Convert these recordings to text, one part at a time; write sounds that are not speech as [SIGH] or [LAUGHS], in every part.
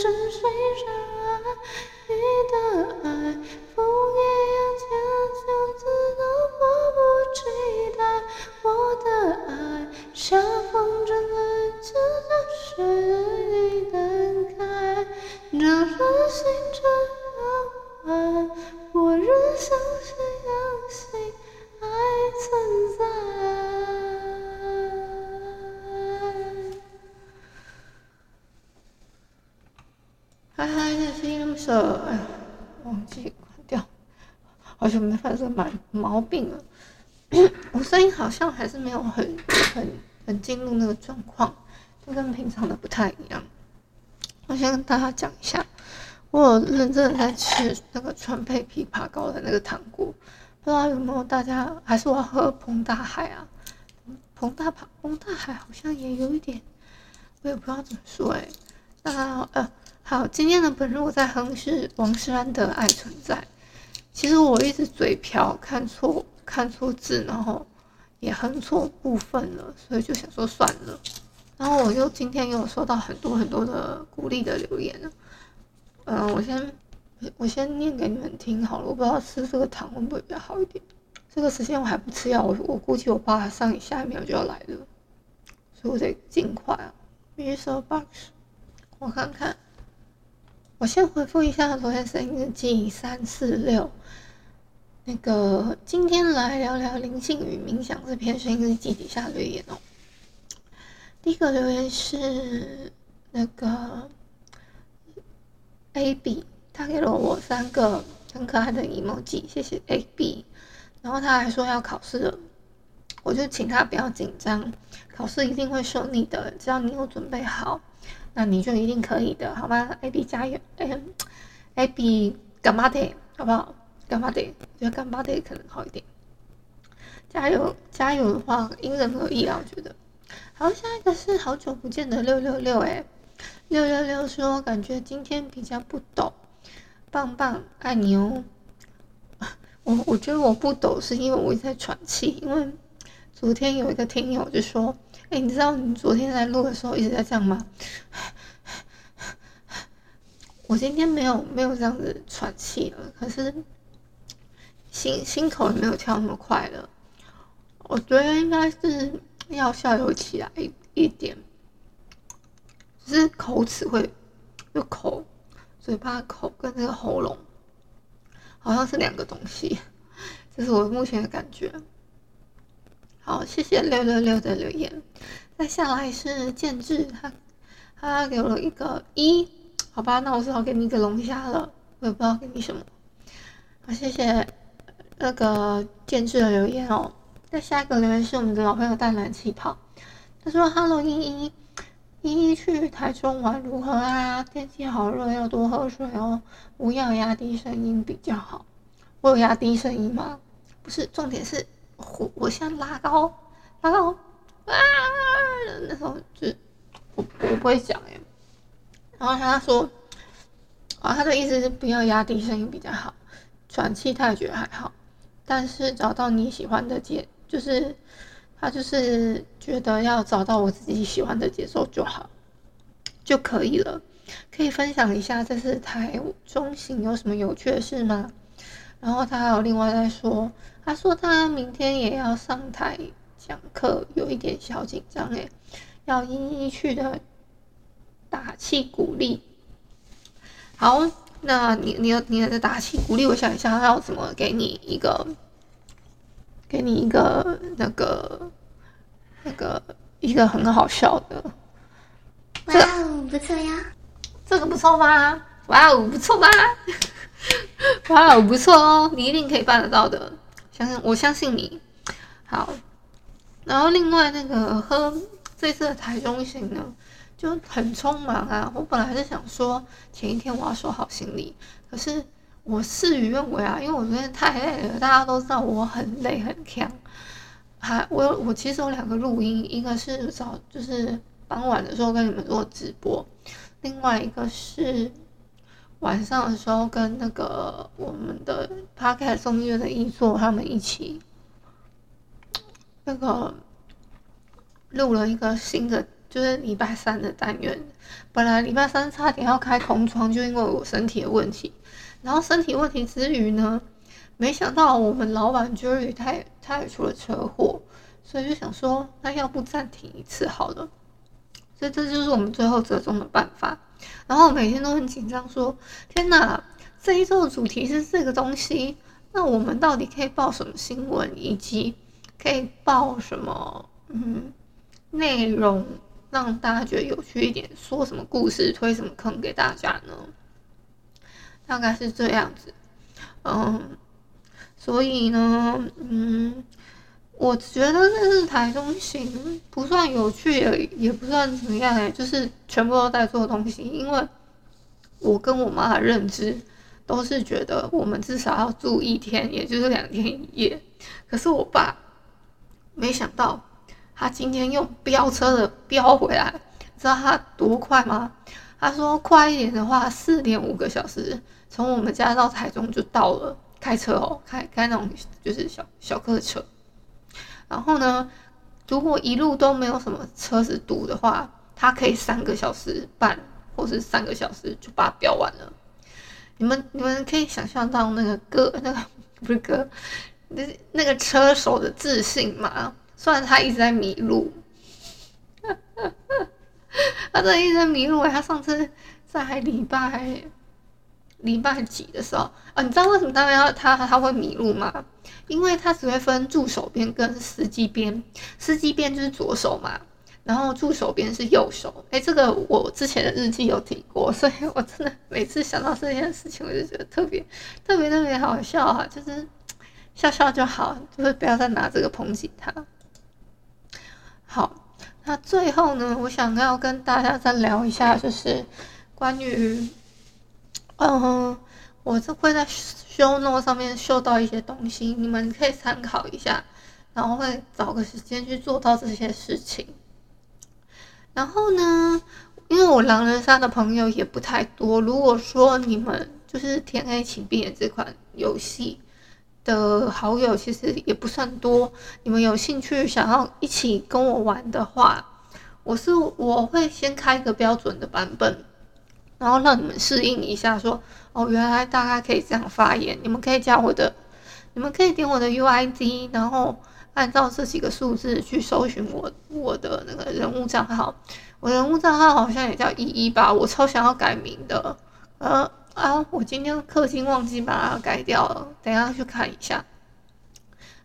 是谁深爱你的爱？色，哎呀，忘记关掉，好像没发生毛毛病了。[COUGHS] 我声音好像还是没有很很很进入那个状况，就跟平常的不太一样。我先跟大家讲一下，我有认真的在吃那个川贝枇杷膏的那个糖果，不知道有没有大家？还是我要喝彭大海啊？彭大彭彭大海好像也有一点，我也不知道怎么说哎、欸。那呃，好，今天的本日我在哼是王诗安的《爱存在》。其实我一直嘴瓢，看错。看错字，然后也哼错部分了，所以就想说算了。然后我就今天又收到很多很多的鼓励的留言了。嗯、我先我先念给你们听好了。我不知道吃这个糖会不会比较好一点。这个时间我还不吃药，我我估计我爸上一下一秒就要来了，所以我得尽快啊。Mr. Box，我看看。我先回复一下昨天声音日记三四六。那个今天来聊聊灵性与冥想这篇声音日记底下留言哦。第一个留言是那个 A B，他给了我三个很可爱的 emoji，谢谢 A B。然后他还说要考试了，我就请他不要紧张，考试一定会顺利的，只要你有准备好，那你就一定可以的，好吗？A B 加油，A B 干嘛的，好不好？干嘛的？觉得干嘛的可能好一点。加油，加油的话，因人而异啊，我觉得。好，下一个是好久不见的六六六，哎，六六六说感觉今天比较不抖，棒棒，爱你哦。[LAUGHS] 我我觉得我不抖是因为我一直在喘气，因为昨天有一个听友就说，哎，你知道你昨天在录的时候一直在这样吗？我今天没有没有这样子喘气了，可是。心心口也没有跳那么快了，我觉得应该是要笑有起来一一点，只是口齿会，就口，嘴巴口跟那个喉咙，好像是两个东西，这是我目前的感觉。好，谢谢六六六的留言。再下来是建志，他他给了一个一，好吧，那我只好给你一个龙虾了，我也不知道给你什么。好，谢谢。那个建制的留言哦，那下一个留言是我们的老朋友淡蓝气泡，他说：“Hello，依依，依依去台中玩如何啊？天气好热，要多喝水哦，不要压低声音比较好。我有压低声音吗？不是，重点是我我现在拉高，拉高啊，那时候就我我不会讲哎，然后他说，啊，他的意思是不要压低声音比较好，喘气他也觉得还好。”但是找到你喜欢的节，就是他就是觉得要找到我自己喜欢的节奏就好，就可以了。可以分享一下这次台中行有什么有趣的事吗？然后他还有另外在说，他说他明天也要上台讲课，有一点小紧张诶，要一一去的打气鼓励。好。那你你有你的打气鼓励，我想一下，他要怎么给你一个，给你一个那个那个一个很好笑的。哇哦，不错呀！这个不错吗？哇哦，不错吧？[LAUGHS] 哇，不错哦，你一定可以办得到的，相信我相信你。好，然后另外那个喝这次的台中行呢，就很匆忙啊。我本来是想说前一天我要收好行李，可是我事与愿违啊，因为我昨天太累了。大家都知道我很累很强。还我有我其实有两个录音，一个是早就是傍晚的时候跟你们做直播，另外一个是晚上的时候跟那个我们的 Podcast 综艺的艺作他们一起那个录了一个新的，就是礼拜三的单元。本来礼拜三差点要开空窗，就因为我身体的问题。然后身体问题之余呢，没想到我们老板 Jerry 他也他也出了车祸，所以就想说，那要不暂停一次好了。所以这就是我们最后折中的办法。然后每天都很紧张，说天哪，这一周的主题是这个东西，那我们到底可以报什么新闻，以及可以报什么嗯内容，让大家觉得有趣一点，说什么故事，推什么坑给大家呢？大概是这样子，嗯。所以呢，嗯，我觉得这是台中行不算有趣，也也不算怎么样哎，就是全部都在做东西。因为我跟我妈的认知都是觉得我们至少要住一天，也就是两天一夜。可是我爸没想到，他今天用飙车的飙回来，知道他多快吗？他说快一点的话，四点五个小时从我们家到台中就到了。开车哦，开开那种就是小小客车，然后呢，如果一路都没有什么车子堵的话，它可以三个小时半或是三个小时就把它飙完了。你们你们可以想象到那个哥 [LAUGHS] 那个不是哥，那那个车手的自信吗？虽然他一直在迷路，[LAUGHS] 他真一直在迷路。他上次在礼拜。礼拜几的时候啊？你知道为什么他要他他会迷路吗？因为他只会分助手边跟司机边，司机边就是左手嘛，然后助手边是右手。哎，这个我之前的日记有提过，所以我真的每次想到这件事情，我就觉得特别特别特别好笑啊！就是笑笑就好，就是不要再拿这个抨击他。好，那最后呢，我想要跟大家再聊一下，就是关于。嗯，我是会在修诺上面秀到一些东西，你们可以参考一下，然后会找个时间去做到这些事情。然后呢，因为我狼人杀的朋友也不太多，如果说你们就是天黑请闭眼这款游戏的好友其实也不算多，你们有兴趣想要一起跟我玩的话，我是我会先开一个标准的版本。然后让你们适应一下说，哦，原来大概可以这样发言。你们可以加我的，你们可以点我的 UID，然后按照这几个数字去搜寻我我的那个人物账号。我人物账号好像也叫一一吧，我超想要改名的。呃啊，我今天氪金忘记把它改掉了，等下去看一下。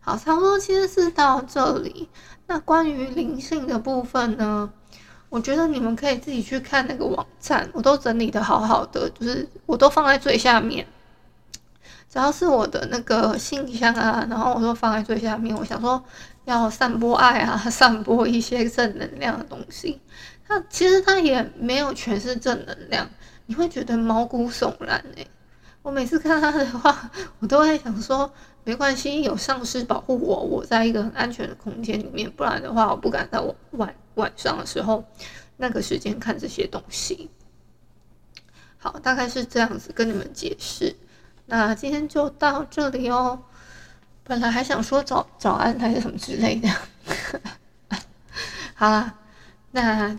好，差不多其实是到这里。那关于灵性的部分呢？我觉得你们可以自己去看那个网站，我都整理得好好的，就是我都放在最下面。只要是我的那个信箱啊，然后我都放在最下面。我想说要散播爱啊，[LAUGHS] 散播一些正能量的东西。它其实它也没有全是正能量，你会觉得毛骨悚然哎。我每次看他的话，我都会想说没关系，有上师保护我，我在一个很安全的空间里面，不然的话我不敢在我晚晚上的时候那个时间看这些东西。好，大概是这样子跟你们解释。那今天就到这里哦。本来还想说早早安还是什么之类的。[LAUGHS] 好啦，那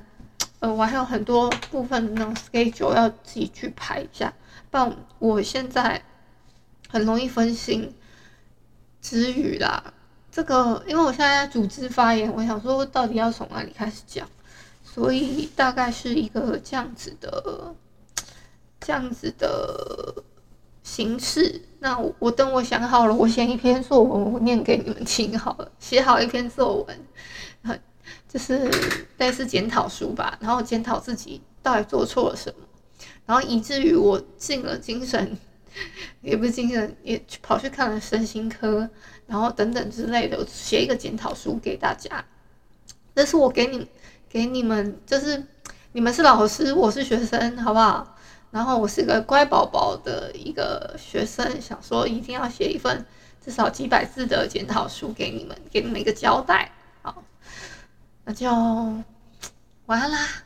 呃我还有很多部分那种 schedule 要自己去排一下。但我现在很容易分心之余啦，这个因为我现在在组织发言，我想说到底要从哪里开始讲，所以大概是一个这样子的这样子的形式。那我，我等我想好了，我写一篇作文，我念给你们听好了。写好一篇作文，就是类似检讨书吧，然后检讨自己到底做错了什么。然后以至于我尽了精神也不是精神，也去跑去看了身心科，然后等等之类的，写一个检讨书给大家。这是我给你给你们，就是你们是老师，我是学生，好不好？然后我是个乖宝宝的一个学生，想说一定要写一份至少几百字的检讨书给你们，给你们一个交代。好，那就晚安啦。